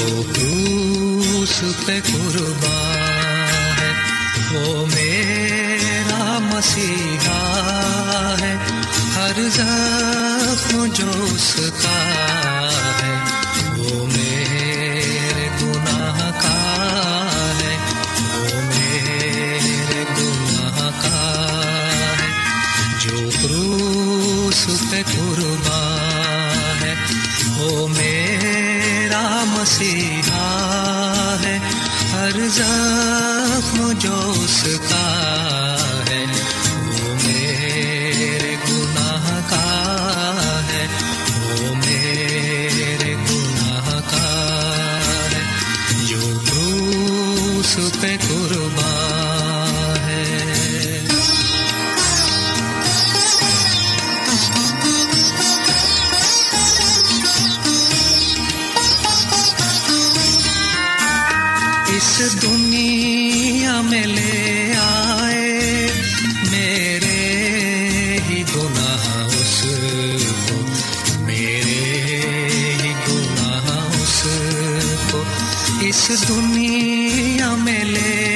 جو پہ قربان ہے۔ وہ میرا مسیحا ہے۔ ہر زخم جو اس کا ہے۔ وہ میرے گناہ کا ہے۔ وہ میرے گناہ کا ہے۔ جو کروس پہ قربان ہے۔ وہ میرا سے اس دنیا میں لے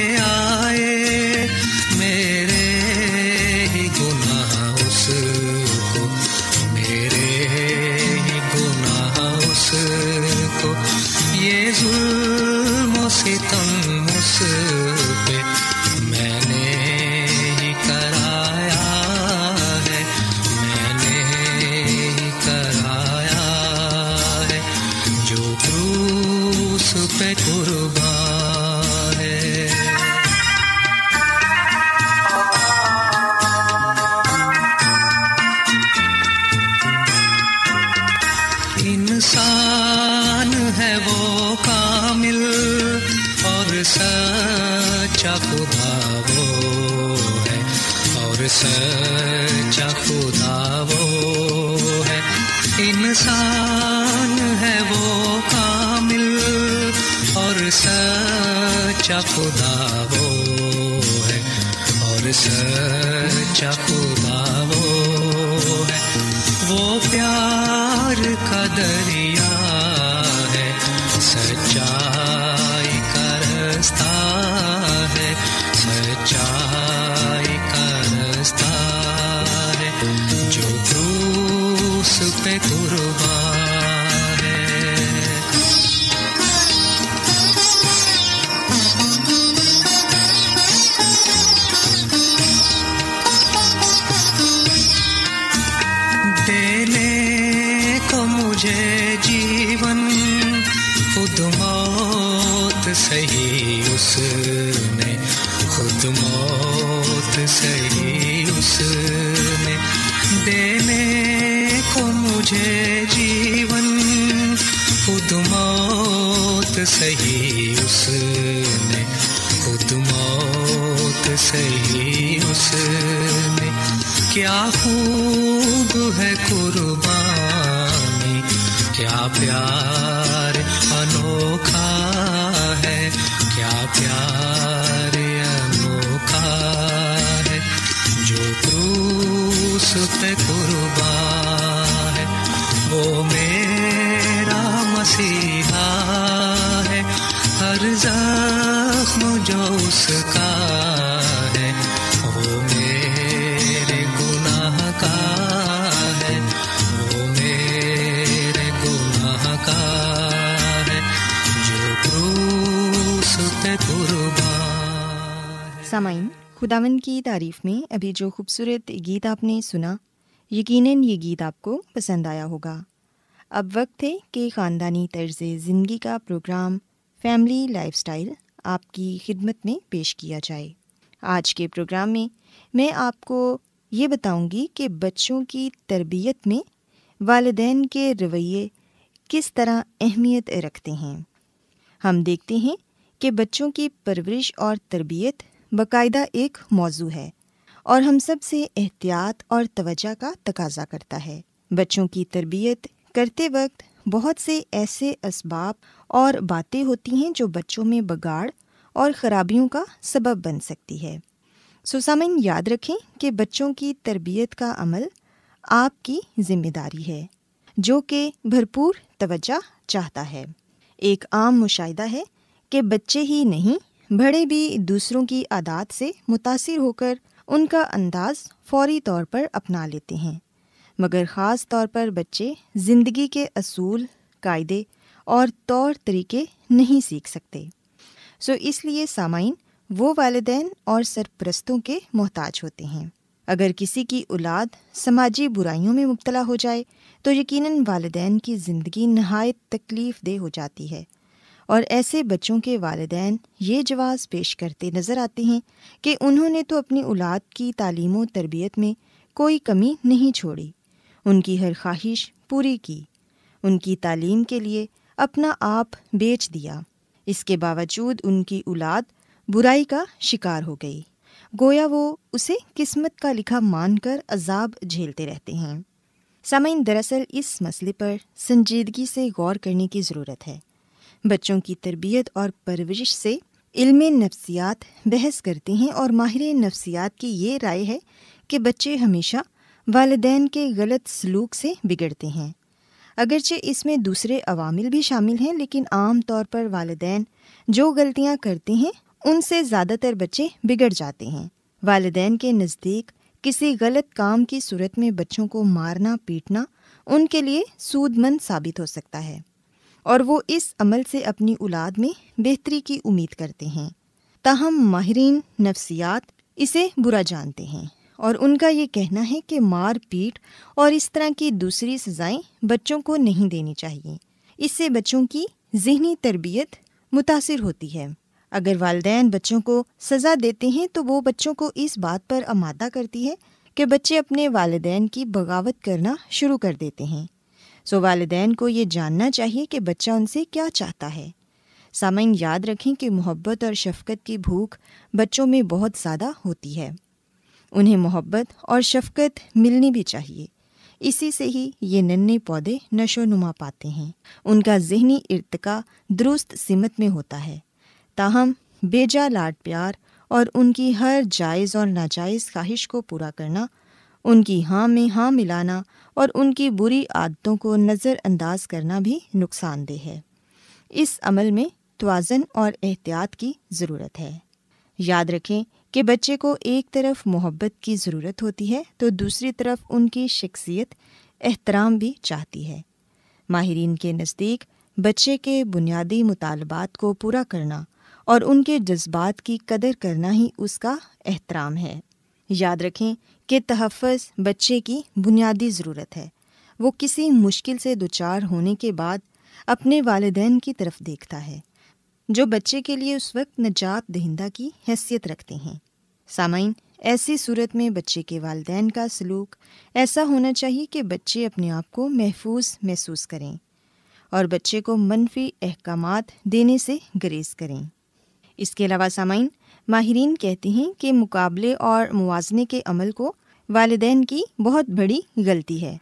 انسان ہے وہ کامل اور سچا خدا وہ ہے اور سچا خدا وہ ہے۔ وہ پیار خود موت سہی اس نے دینے کو مجھے جیون، خود موت سہی اس نے، خود موت سہی اس نے۔ کیا خوب ہے قربانی، کیا پیار انوکھا ہے، کیا پیار ہے جو پہ سامعین خداون کی تعریف میں ابھی جو خوبصورت گیت آپ نے سنا، یقیناً یہ گیت آپ کو پسند آیا ہوگا۔ اب وقت ہے کہ خاندانی طرز زندگی کا پروگرام فیملی لائف سٹائل آپ کی خدمت میں پیش کیا جائے۔ آج کے پروگرام میں میں آپ کو یہ بتاؤں گی کہ بچوں کی تربیت میں والدین کے رویے کس طرح اہمیت رکھتے ہیں۔ ہم دیکھتے ہیں کہ بچوں کی پرورش اور تربیت باقاعدہ ایک موضوع ہے اور ہم سب سے احتیاط اور توجہ کا تقاضا کرتا ہے۔ بچوں کی تربیت کرتے وقت بہت سے ایسے اسباب اور باتیں ہوتی ہیں جو بچوں میں بگاڑ اور خرابیوں کا سبب بن سکتی ہے۔ سسامن یاد رکھیں کہ بچوں کی تربیت کا عمل آپ کی ذمہ داری ہے۔ جو کہ بھرپور توجہ چاہتا ہے۔ ایک عام مشاہدہ ہے کہ بچے ہی نہیں، بڑے بھی دوسروں کی عادات سے متاثر ہو کر ان کا انداز فوری طور پر اپنا لیتے ہیں۔ مگر خاص طور پر بچے زندگی کے اصول، قاعدے اور طور طریقے نہیں سیکھ سکتے۔ سو اس لیے سامعین، وہ والدین اور سرپرستوں کے محتاج ہوتے ہیں۔ اگر کسی کی اولاد سماجی برائیوں میں مبتلا ہو جائے، تو یقیناً والدین کی زندگی نہایت تکلیف دہ ہو جاتی ہے۔ اور ایسے بچوں کے والدین یہ جواز پیش کرتے نظر آتے ہیں کہ انہوں نے تو اپنی اولاد کی تعلیم و تربیت میں کوئی کمی نہیں چھوڑی۔ ان کی ہر خواہش پوری کی۔ ان کی تعلیم کے لیے اپنا آپ بیچ دیا۔ اس کے باوجود ان کی اولاد برائی کا شکار ہو گئی۔ گویا وہ اسے قسمت کا لکھا مان کر عذاب جھیلتے رہتے ہیں۔ سامعین، دراصل اس مسئلے پر سنجیدگی سے غور کرنے کی ضرورت ہے۔ بچوں کی تربیت اور پرورش سے علم نفسیات بحث کرتے ہیں اور ماہر نفسیات کی یہ رائے ہے کہ بچے ہمیشہ والدین کے غلط سلوک سے بگڑتے ہیں۔ اگرچہ اس میں دوسرے عوامل بھی شامل ہیں، لیکن عام طور پر والدین جو غلطیاں کرتے ہیں ان سے زیادہ تر بچے بگڑ جاتے ہیں۔ والدین کے نزدیک کسی غلط کام کی صورت میں بچوں کو مارنا، پیٹنا ان کے لیے سود مند ثابت ہو سکتا ہے اور وہ اس عمل سے اپنی اولاد میں بہتری کی امید کرتے ہیں۔ تاہم ماہرین نفسیات اسے برا جانتے ہیں اور ان کا یہ کہنا ہے کہ مار، پیٹ اور اس طرح کی دوسری سزائیں بچوں کو نہیں دینی چاہیے۔ اس سے بچوں کی ذہنی تربیت متاثر ہوتی ہے۔ اگر والدین بچوں کو سزا دیتے ہیں تو وہ بچوں کو اس بات پر آمادہ کرتی ہے کہ بچے اپنے والدین کی بغاوت کرنا شروع کر دیتے ہیں۔ سو والدین کو یہ جاننا چاہیے کہ بچہ ان سے کیا چاہتا ہے۔ سامعین، یاد رکھیں کہ محبت اور شفقت کی بھوک بچوں میں بہت زیادہ ہوتی ہے۔ انہیں محبت اور شفقت ملنی بھی چاہیے۔ اسی سے ہی یہ ننے پودے نشو نما پاتے ہیں۔ ان کا ذہنی ارتقا درست سمت میں ہوتا ہے۔ تاہم بیجا لاڈ پیار اور ان کی ہر جائز اور ناجائز خواہش کو پورا کرنا، ان کی ہاں میں ہاں ملانا اور ان کی بری عادتوں کو نظر انداز کرنا بھی نقصان دہ ہے۔ اس عمل میں توازن اور احتیاط کی ضرورت ہے۔ یاد رکھیں کہ بچے کو ایک طرف محبت کی ضرورت ہوتی ہے تو دوسری طرف ان کی شخصیت احترام بھی چاہتی ہے۔ ماہرین کے نزدیک بچے کے بنیادی مطالبات کو پورا کرنا اور ان کے جذبات کی قدر کرنا ہی اس کا احترام ہے۔ یاد رکھیں کہ تحفظ بچے کی بنیادی ضرورت ہے۔ وہ کسی مشکل سے دچار ہونے کے بعد اپنے والدین کی طرف دیکھتا ہے، جو بچے کے لیے اس وقت نجات دہندہ کی حیثیت رکھتے ہیں۔ سامعین، ایسی صورت میں بچے کے والدین کا سلوک ایسا ہونا چاہیے کہ بچے اپنے آپ کو محفوظ محسوس کریں اور بچے کو منفی احکامات دینے سے گریز کریں۔ اس کے علاوہ سامعین، ماہرین کہتے ہیں کہ مقابلے اور موازنے کے عمل کو والدین کی بہت بڑی غلطی ہے۔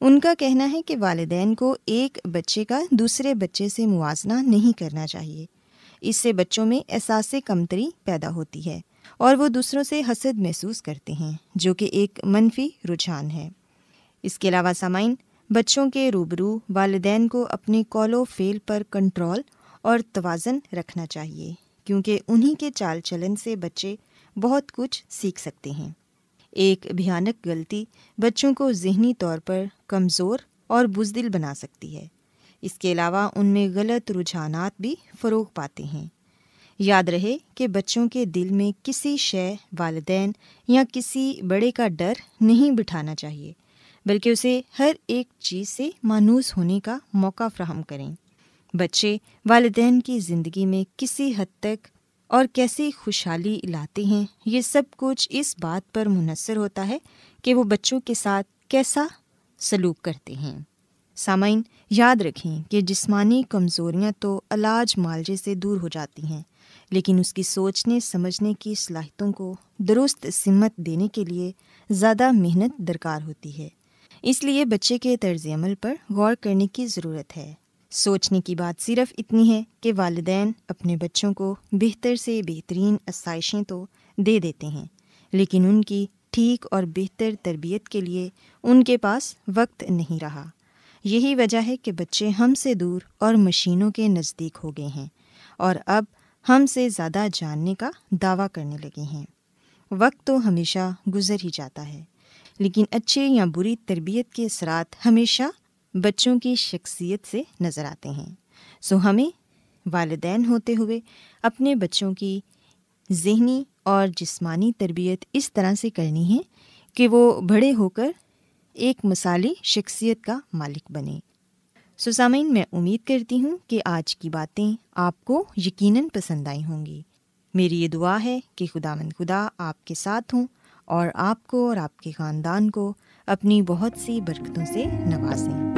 ان کا کہنا ہے کہ والدین کو ایک بچے کا دوسرے بچے سے موازنہ نہیں کرنا چاہیے۔ اس سے بچوں میں احساس کمتری پیدا ہوتی ہے اور وہ دوسروں سے حسد محسوس کرتے ہیں، جو کہ ایک منفی رجحان ہے۔ اس کے علاوہ سامعین، بچوں کے روبرو والدین کو اپنے کال و فیل پر کنٹرول اور توازن رکھنا چاہیے۔ کیونکہ انہیں کے چال چلن سے بچے بہت کچھ سیکھ سکتے ہیں۔ ایک بھیانک غلطی بچوں کو ذہنی طور پر کمزور اور بزدل بنا سکتی ہے۔ اس کے علاوہ ان میں غلط رجحانات بھی فروغ پاتے ہیں۔ یاد رہے کہ بچوں کے دل میں کسی شے، والدین یا کسی بڑے کا ڈر نہیں بٹھانا چاہیے، بلکہ اسے ہر ایک چیز سے مانوس ہونے کا موقع فراہم کریں۔ بچے والدین کی زندگی میں کسی حد تک اور کیسی خوشحالی لاتے ہیں، یہ سب کچھ اس بات پر منحصر ہوتا ہے کہ وہ بچوں کے ساتھ کیسا سلوک کرتے ہیں۔ سامعین، یاد رکھیں کہ جسمانی کمزوریاں تو علاج معالجے سے دور ہو جاتی ہیں، لیکن اس کی سوچنے، سمجھنے کی صلاحیتوں کو درست سمت دینے کے لیے زیادہ محنت درکار ہوتی ہے۔ اس لیے بچے کے طرز عمل پر غور کرنے کی ضرورت ہے۔ سوچنے کی بات صرف اتنی ہے کہ والدین اپنے بچوں کو بہتر سے بہترین آسائشیں تو دے دیتے ہیں، لیکن ان کی ٹھیک اور بہتر تربیت کے لیے ان کے پاس وقت نہیں رہا۔ یہی وجہ ہے کہ بچے ہم سے دور اور مشینوں کے نزدیک ہو گئے ہیں اور اب ہم سے زیادہ جاننے کا دعویٰ کرنے لگے ہیں۔ وقت تو ہمیشہ گزر ہی جاتا ہے، لیکن اچھے یا بری تربیت کے اثرات ہمیشہ بچوں کی شخصیت سے نظر آتے ہیں۔ سو ہمیں والدین ہوتے ہوئے اپنے بچوں کی ذہنی اور جسمانی تربیت اس طرح سے کرنی ہے کہ وہ بڑے ہو کر ایک مثالی شخصیت کا مالک بنے۔ سسامین میں امید کرتی ہوں کہ آج کی باتیں آپ کو یقیناً پسند آئی ہوں گی۔ میری یہ دعا ہے کہ خدا مند خدا آپ کے ساتھ ہوں اور آپ کو اور آپ کے خاندان کو اپنی بہت سی برکتوں سے نوازیں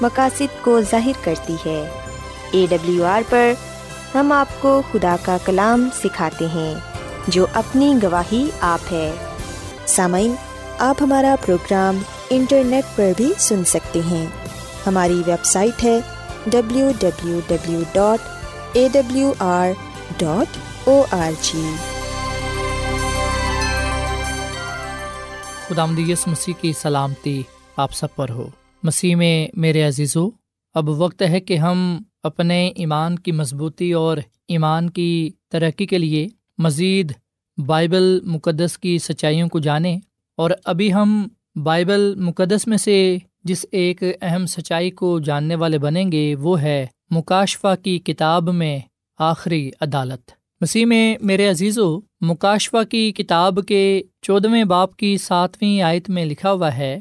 مقاصد کو ظاہر کرتی ہے۔ اے ڈبلیو آر پر ہم آپ کو خدا کا کلام سکھاتے ہیں، جو اپنی گواہی آپ ہے۔ سامعین، آپ ہمارا پروگرام انٹرنیٹ پر بھی سن سکتے ہیں۔ ہماری ویب سائٹ ہے W W W dot A W R dot O R G خدا مدیس مسیح کی سلامتی آپ سب پر ہو۔ مسیح میں میرے عزیزو، اب وقت ہے کہ ہم اپنے ایمان کی مضبوطی اور ایمان کی ترقی کے لیے مزید بائبل مقدس کی سچائیوں کو جانیں اور ابھی ہم بائبل مقدس میں سے جس ایک اہم سچائی کو جاننے والے بنیں گے، وہ ہے مکاشفہ کی کتاب میں آخری عدالت۔ مسیح میں میرے عزیز و مکاشفہ کی کتاب کے چودھویں باپ کی ساتویں آیت میں لکھا ہوا ہے،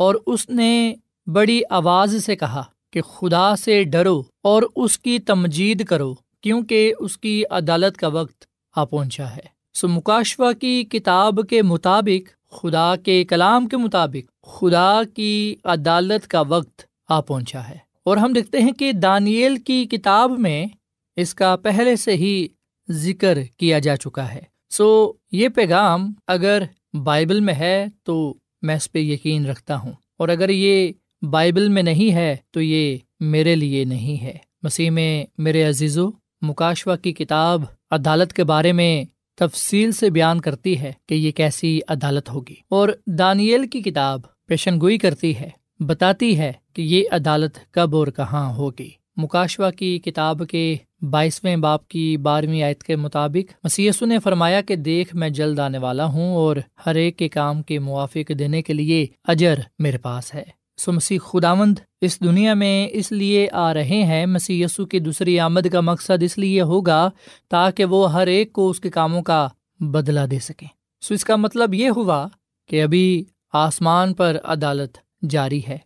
اور اس نے بڑی آواز سے کہا کہ خدا سے ڈرو اور اس کی تمجید کرو کیونکہ اس کی عدالت کا وقت آ پہنچا ہے۔ سو مکاشوا کی کتاب کے مطابق، خدا کے کلام کے مطابق خدا کی عدالت کا وقت آ پہنچا ہے۔ اور ہم دیکھتے ہیں کہ دانیل کی کتاب میں اس کا پہلے سے ہی ذکر کیا جا چکا ہے۔ سو یہ پیغام اگر بائبل میں ہے تو میں اس پہ یقین رکھتا ہوں۔ اور اگر یہ بائبل میں نہیں ہے تو یہ میرے لیے نہیں ہے۔ مسیح میں میرے عزیز و مکاشوا کی کتاب عدالت کے بارے میں تفصیل سے بیان کرتی ہے کہ یہ کیسی عدالت ہوگی۔ اور دانیل کی کتاب پیشن گوئی کرتی ہے، بتاتی ہے کہ یہ عدالت کب اور کہاں ہوگی۔ مکاشوا کی کتاب کے بائیسویں باپ کی بارہویں آیت کے مطابق مسیسو نے فرمایا کہ دیکھ، میں جلد آنے والا ہوں اور ہر ایک کے کام کے موافق دینے کے لیے اجر میرے پاس ہے۔ سو مسیح خداوند اس دنیا میں اس لیے آ رہے ہیں، مسیح یسو کی دوسری آمد کا مقصد اس لیے ہوگا تاکہ وہ ہر ایک کو اس کے کاموں کا بدلا دے سکے سو اس کا مطلب یہ ہوا کہ ابھی آسمان پر عدالت جاری ہے۔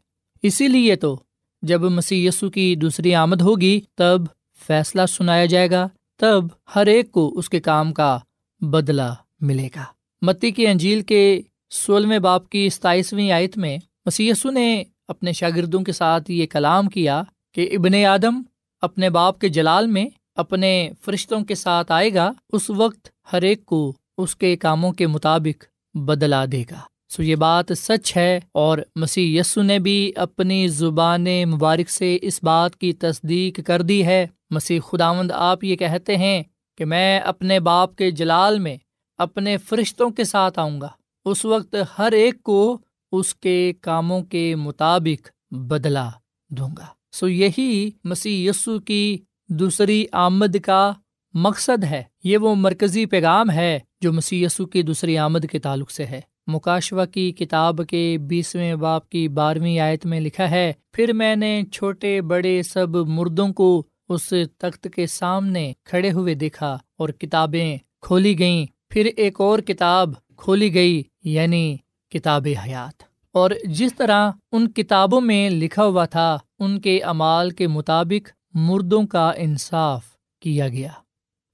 اسی لیے تو جب مسیح یسو کی دوسری آمد ہوگی، تب فیصلہ سنایا جائے گا، تب ہر ایک کو اس کے کام کا بدلا ملے گا۔ متی کی انجیل کے سولہویں باپ کی ستائیسویں آیت میں مسیسو نے اپنے شاگردوں کے ساتھ یہ کلام کیا کہ ابن آدم اپنے باپ کے جلال میں اپنے فرشتوں کے ساتھ آئے گا، اس وقت ہر ایک کو اس کے کاموں کے مطابق بدلا دے گا۔ سو یہ بات سچ ہے اور مسیح یسو نے بھی اپنی زبان مبارک سے اس بات کی تصدیق کر دی ہے۔ مسیح خداوند آپ یہ کہتے ہیں کہ میں اپنے باپ کے جلال میں اپنے فرشتوں کے ساتھ آؤں گا۔ اس وقت ہر ایک کو اس کے کاموں کے مطابق بدلا دوں گا۔ سو یہی مسیح یسو کی دوسری آمد کا مقصد ہے۔ یہ وہ مرکزی پیغام ہے جو مسی کی دوسری آمد کے تعلق سے ہے۔ مکاشوا کی کتاب کے بیسویں باپ کی بارہویں آیت میں لکھا ہے، پھر میں نے چھوٹے بڑے سب مردوں کو اس تخت کے سامنے کھڑے ہوئے دیکھا اور کتابیں کھولی گئیں۔ پھر ایک اور کتاب کھولی گئی یعنی کتاب حیات۔ اور جس طرح ان کتابوں میں لکھا ہوا تھا، ان کے امال کے مطابق مردوں کا انصاف کیا گیا۔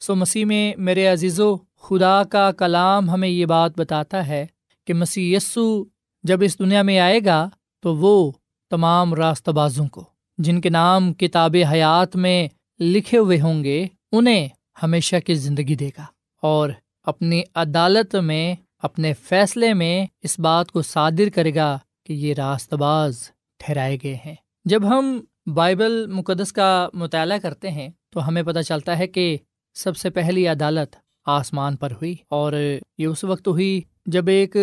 سو مسیح میں میرے عزیز و خدا کا کلام ہمیں یہ بات بتاتا ہے کہ مسیح یسو جب اس دنیا میں آئے گا، تو وہ تمام راستہ بازوں کو، جن کے نام کتاب حیات میں لکھے ہوئے ہوں گے، انہیں ہمیشہ کی زندگی دے گا اور اپنی عدالت میں اپنے فیصلے میں اس بات کو صادر کرے گا کہ یہ راست باز ٹھہرائے گئے ہیں۔ جب ہم بائبل مقدس کا مطالعہ کرتے ہیں تو ہمیں پتہ چلتا ہے کہ سب سے پہلی عدالت آسمان پر ہوئی اور یہ اس وقت ہوئی جب ایک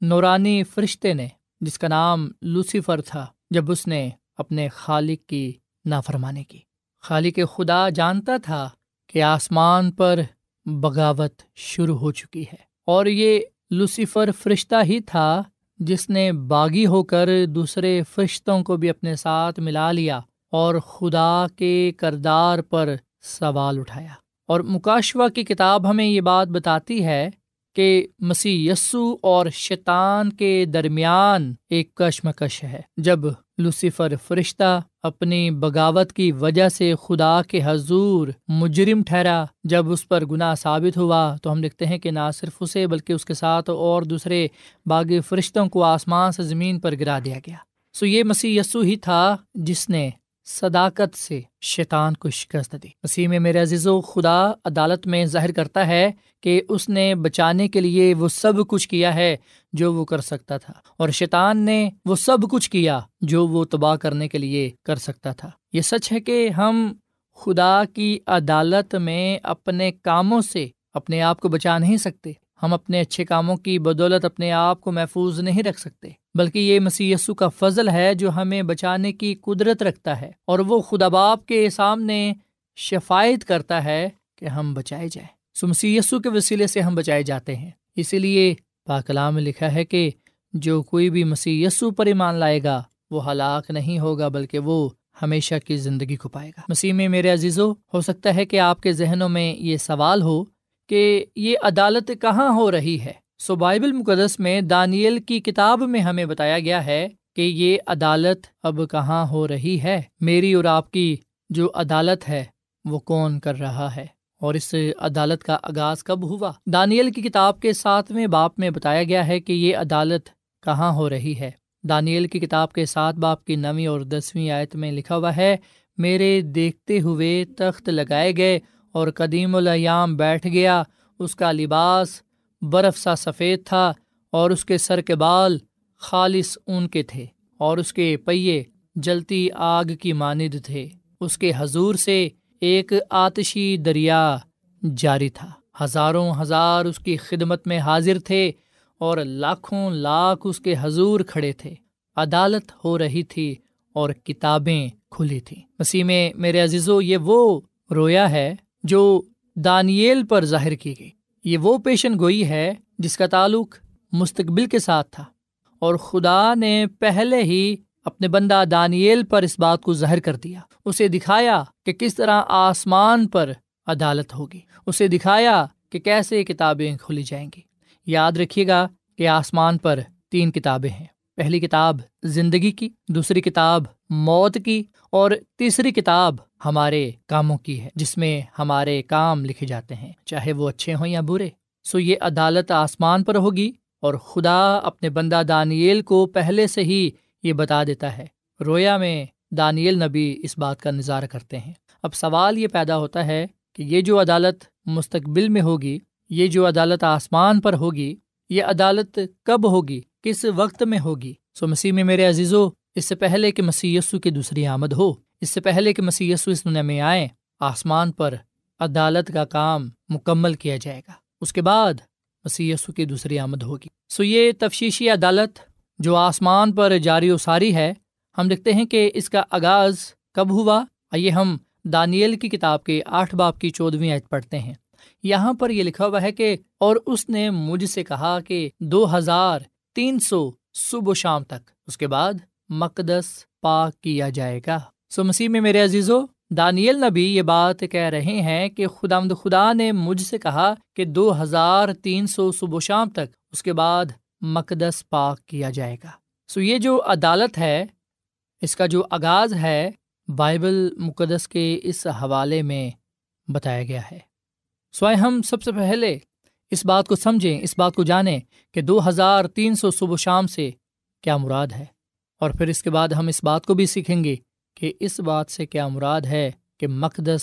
نورانی فرشتے نے، جس کا نام لوسیفر تھا، جب اس نے اپنے خالق کی نافرمانی کی۔ خالق خدا جانتا تھا کہ آسمان پر بغاوت شروع ہو چکی ہے اور یہ لوسیفر فرشتہ ہی تھا جس نے باغی ہو کر دوسرے فرشتوں کو بھی اپنے ساتھ ملا لیا اور خدا کے کردار پر سوال اٹھایا۔ اور مکاشوا کی کتاب ہمیں یہ بات بتاتی ہے کہ مسیح یسو اور شیطان کے درمیان ایک کشمکش ہے۔ جب لوسیفر فرشتہ اپنی بغاوت کی وجہ سے خدا کے حضور مجرم ٹھہرا۔ جب اس پر گناہ ثابت ہوا تو ہم لکھتے ہیں کہ نہ صرف اسے بلکہ اس کے ساتھ اور دوسرے باغ فرشتوں کو آسمان سے زمین پر گرا دیا گیا۔ سو یہ مسیح یسو ہی تھا جس نے صداقت سے شیطان کو شکست دی۔ مسیح میں میرے عزیز و خدا عدالت میں ظاہر کرتا ہے کہ اس نے بچانے کے لیے وہ سب کچھ کیا ہے جو وہ کر سکتا تھا اور شیطان نے وہ سب کچھ کیا جو وہ تباہ کرنے کے لیے کر سکتا تھا۔ یہ سچ ہے کہ ہم خدا کی عدالت میں اپنے کاموں سے اپنے آپ کو بچا نہیں سکتے۔ ہم اپنے اچھے کاموں کی بدولت اپنے آپ کو محفوظ نہیں رکھ سکتے۔ بلکہ یہ مسی کا فضل ہے جو ہمیں بچانے کی قدرت رکھتا ہے اور وہ خدا باپ کے سامنے شفایت کرتا ہے کہ ہم بچائے جائیں۔ سو مسی کے وسیلے سے ہم بچائے جاتے ہیں۔ اسی لیے پاکلام میں لکھا ہے کہ جو کوئی بھی مسی پر ایمان لائے گا، وہ ہلاک نہیں ہوگا، بلکہ وہ ہمیشہ کی زندگی کو پائے گا۔ مسیح میں میرے عزیزو، ہو سکتا ہے کہ آپ کے ذہنوں میں یہ سوال ہو کہ یہ عدالت کہاں ہو رہی ہے؟ سو بائبل مقدس میں دانیل کی کتاب میں ہمیں بتایا گیا ہے کہ یہ عدالت اب کہاں ہو رہی ہے؟ میری اور آپ کی جو عدالت ہے، وہ کون کر رہا ہے؟ اور اس عدالت کا آغاز کب ہوا؟ دانیل کی کتاب کے ساتویں باپ میں بتایا گیا ہے کہ یہ عدالت کہاں ہو رہی ہے۔ دانیل کی کتاب کے سات باپ کی نویں اور دسویں آیت میں لکھا ہوا ہے، میرے دیکھتے ہوئے تخت لگائے گئے اور قدیم الیام بیٹھ گیا، اس کا لباس برف سا سفید تھا اور اس کے سر کے بال خالص اون کے تھے اور اس کے پہیے جلتی آگ کی ماند تھے۔ اس کے حضور سے ایک آتشی دریا جاری تھا۔ ہزاروں ہزار اس کی خدمت میں حاضر تھے اور لاکھوں لاکھ اس کے حضور کھڑے تھے۔ عدالت ہو رہی تھی اور کتابیں کھلی تھیں۔ مسیح میں میرے عزیزو، یہ وہ رویا ہے جو دانیل پر ظاہر کی گئی۔ یہ وہ پیشن گوئی ہے جس کا تعلق مستقبل کے ساتھ تھا اور خدا نے پہلے ہی اپنے بندہ دانیل پر اس بات کو ظاہر کر دیا۔ اسے دکھایا کہ کس طرح آسمان پر عدالت ہوگی۔ اسے دکھایا کہ کیسے کتابیں کھلی جائیں گی۔ یاد رکھیے گا کہ آسمان پر تین کتابیں ہیں۔ پہلی کتاب زندگی کی، دوسری کتاب موت کی اور تیسری کتاب ہمارے کاموں کی ہے، جس میں ہمارے کام لکھے جاتے ہیں، چاہے وہ اچھے ہوں یا برے۔ سو یہ عدالت آسمان پر ہوگی اور خدا اپنے بندہ دانیل کو پہلے سے ہی یہ بتا دیتا ہے۔ رویا میں دانیل نبی اس بات کا نظارہ کرتے ہیں۔ اب سوال یہ پیدا ہوتا ہے کہ یہ جو عدالت مستقبل میں ہوگی، یہ جو عدالت آسمان پر ہوگی، یہ عدالت کب ہوگی، کس وقت میں ہوگی؟ سو مسیح میں میرے عزیزو، اس سے پہلے کہ مسی کی دوسری آمد ہو۔ اس سے پہلے کہ مسی اس دنیا میں آئے آسمان پر عدالت کا کام مکمل کیا جائے گا۔ اس کے بعد مسی کی دوسری آمد ہوگی۔ سو یہ تفشیشی عدالت جو آسمان پر جاری و ساری ہے، ہم دیکھتے ہیں کہ اس کا آغاز کب ہوا۔ آئیے ہم دانیل کی کتاب کے آٹھ باپ کی چودویں عید پڑھتے ہیں۔ یہاں پر یہ لکھا ہوا ہے کہ، اور اس نے مجھ سے کہا کہ دو ہزار تین سو صبح و شام تک، اس کے بعد مقدس پاک کیا جائے گا۔ سو مسیح میں میرے عزیزو، دانیل نبی یہ بات کہہ رہے ہیں کہ خدا مد خدا نے مجھ سے کہا کہ دو ہزار تین سو صبح و شام تک اس کے بعد مقدس پاک کیا جائے گا۔ سو یہ جو عدالت ہے، اس کا جو آغاز ہے، بائبل مقدس کے اس حوالے میں بتایا گیا ہے۔ سوائے ہم سب سے پہلے اس بات کو سمجھیں، اس بات کو جانیں کہ دو ہزار تین سو صبح و شام سے کیا مراد ہے۔ اور پھر اس کے بعد ہم اس بات کو بھی سیکھیں گے کہ اس بات سے کیا مراد ہے کہ مقدس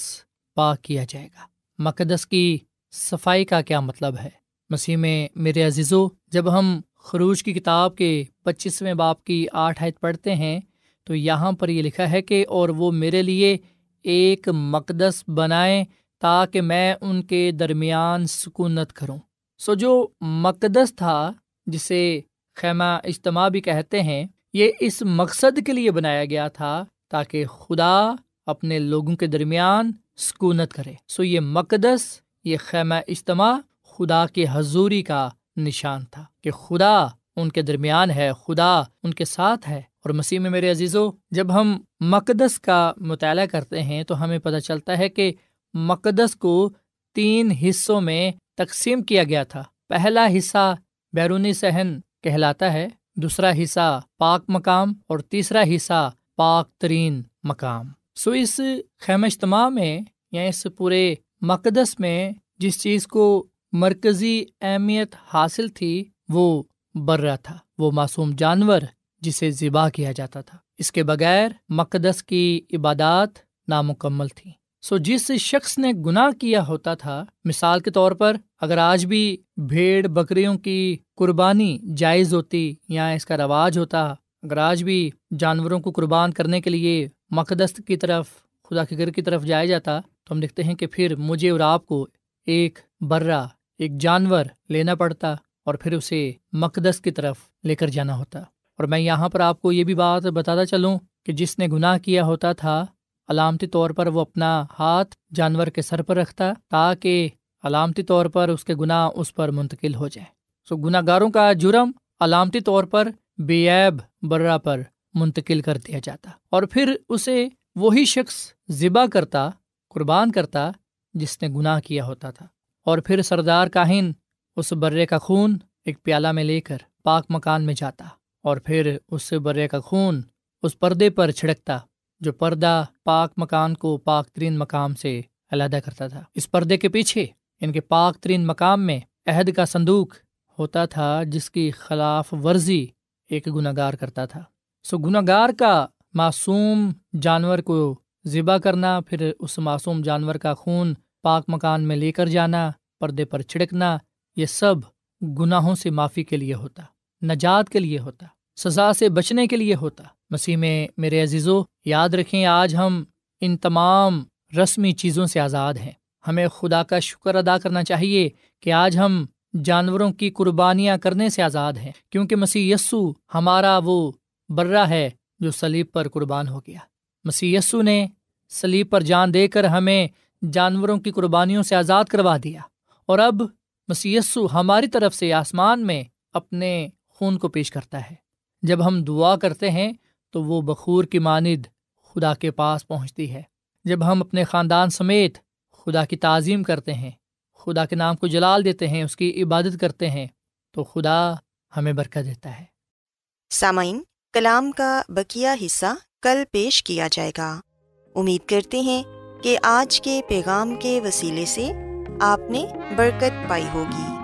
پاک کیا جائے گا۔ مقدس کی صفائی کا کیا مطلب ہے؟ مسیح میں میرے عزیزو، جب ہم خروج کی کتاب کے پچیسویں باپ کی آٹھ حید پڑھتے ہیں، تو یہاں پر یہ لکھا ہے کہ اور وہ میرے لیے ایک مقدس بنائیں تاکہ میں ان کے درمیان سکونت کروں۔ سو جو مقدس تھا، جسے خیمہ اجتماع بھی کہتے ہیں، یہ اس مقصد کے لیے بنایا گیا تھا تاکہ خدا اپنے لوگوں کے درمیان سکونت کرے۔ سو یہ مقدس، یہ خیمہ اجتماع خدا کے حضوری کا نشان تھا کہ خدا ان کے درمیان ہے، خدا ان کے ساتھ ہے۔ اور مسیح میں میرے عزیزو، جب ہم مقدس کا مطالعہ کرتے ہیں تو ہمیں پتہ چلتا ہے کہ مقدس کو تین حصوں میں تقسیم کیا گیا تھا۔ پہلا حصہ بیرونی صحن کہلاتا ہے، دوسرا حصہ پاک مقام، اور تیسرا حصہ پاک ترین مقام۔ سو اس خیم اجتماع میں یا اس پورے مقدس میں جس چیز کو مرکزی اہمیت حاصل تھی، وہ برا تھا۔ وہ معصوم جانور جسے ذبح کیا جاتا تھا۔ اس کے بغیر مقدس کی عبادات نامکمل تھیں۔ سو جس شخص نے گناہ کیا ہوتا تھا، مثال کے طور پر اگر آج بھی بھیڑ بکریوں کی قربانی جائز ہوتی یا اس کا رواج ہوتا اگر آج بھی جانوروں کو قربان کرنے کے لیے مقدست کی طرف، خدا کے گھر کی طرف جایا جاتا، تو ہم دیکھتے ہیں کہ پھر مجھے اور آپ کو ایک برا ایک جانور لینا پڑتا اور پھر اسے مقدس کی طرف لے کر جانا ہوتا۔ اور میں یہاں پر آپ کو یہ بھی بات بتاتا چلوں کہ جس نے گناہ کیا ہوتا تھا، علامتی طور پر وہ اپنا ہاتھ جانور کے سر پر رکھتا تاکہ علامتی طور پر اس کے گناہ اس پر منتقل ہو جائے سو گناہ گاروں کا جرم علامتی طور پر بے عیب برا پر منتقل کر دیا جاتا اور پھر اسے وہی شخص ذبح کرتا، قربان کرتا جس نے گناہ کیا ہوتا تھا۔ اور پھر سردار کاہن اس برے کا خون ایک پیالہ میں لے کر پاک مکان میں جاتا اور پھر اس برے کا خون اس پردے پر چھڑکتا جو پردہ پاک مکان کو پاک ترین مقام سے علیحدہ کرتا تھا۔ اس پردے کے پیچھے یعنی ان کے پاک ترین مقام میں، عہد کا صندوق ہوتا تھا جس کی خلاف ورزی ایک گناہ گار کرتا تھا۔ سو گناہ گار کا معصوم جانور کو ذبح کرنا، پھر اس معصوم جانور کا خون پاک مکان میں لے کر جانا، پردے پر چھڑکنا، یہ سب گناہوں سے معافی کے لیے ہوتا، نجات کے لیے ہوتا، سزا سے بچنے کے لیے ہوتا۔ مسیح میں، میرے عزیزو، یاد رکھیں آج ہم ان تمام رسمی چیزوں سے آزاد ہیں۔ ہمیں خدا کا شکر ادا کرنا چاہیے کہ آج ہم جانوروں کی قربانیاں کرنے سے آزاد ہیں، کیونکہ مسیح یسو ہمارا وہ برا ہے جو سلیب پر قربان ہو گیا۔ مسیح یسو نے سلیب پر جان دے کر ہمیں جانوروں کی قربانیوں سے آزاد کروا دیا۔ اور اب مسی ہماری طرف سے آسمان میں اپنے خون کو پیش کرتا ہے۔ جب ہم دعا کرتے ہیں تو وہ بخور کی ماند خدا کے پاس پہنچتی ہے۔ جب ہم اپنے خاندان سمیت خدا کی تعظیم کرتے ہیں خدا کے نام کو جلال دیتے ہیں، اس کی عبادت کرتے ہیں، تو خدا ہمیں برکت دیتا ہے۔ سامعین، کلام کا بکیا حصہ کل پیش کیا جائے گا۔ امید کرتے ہیں کہ آج کے پیغام کے وسیلے سے آپ نے برکت پائی ہوگی۔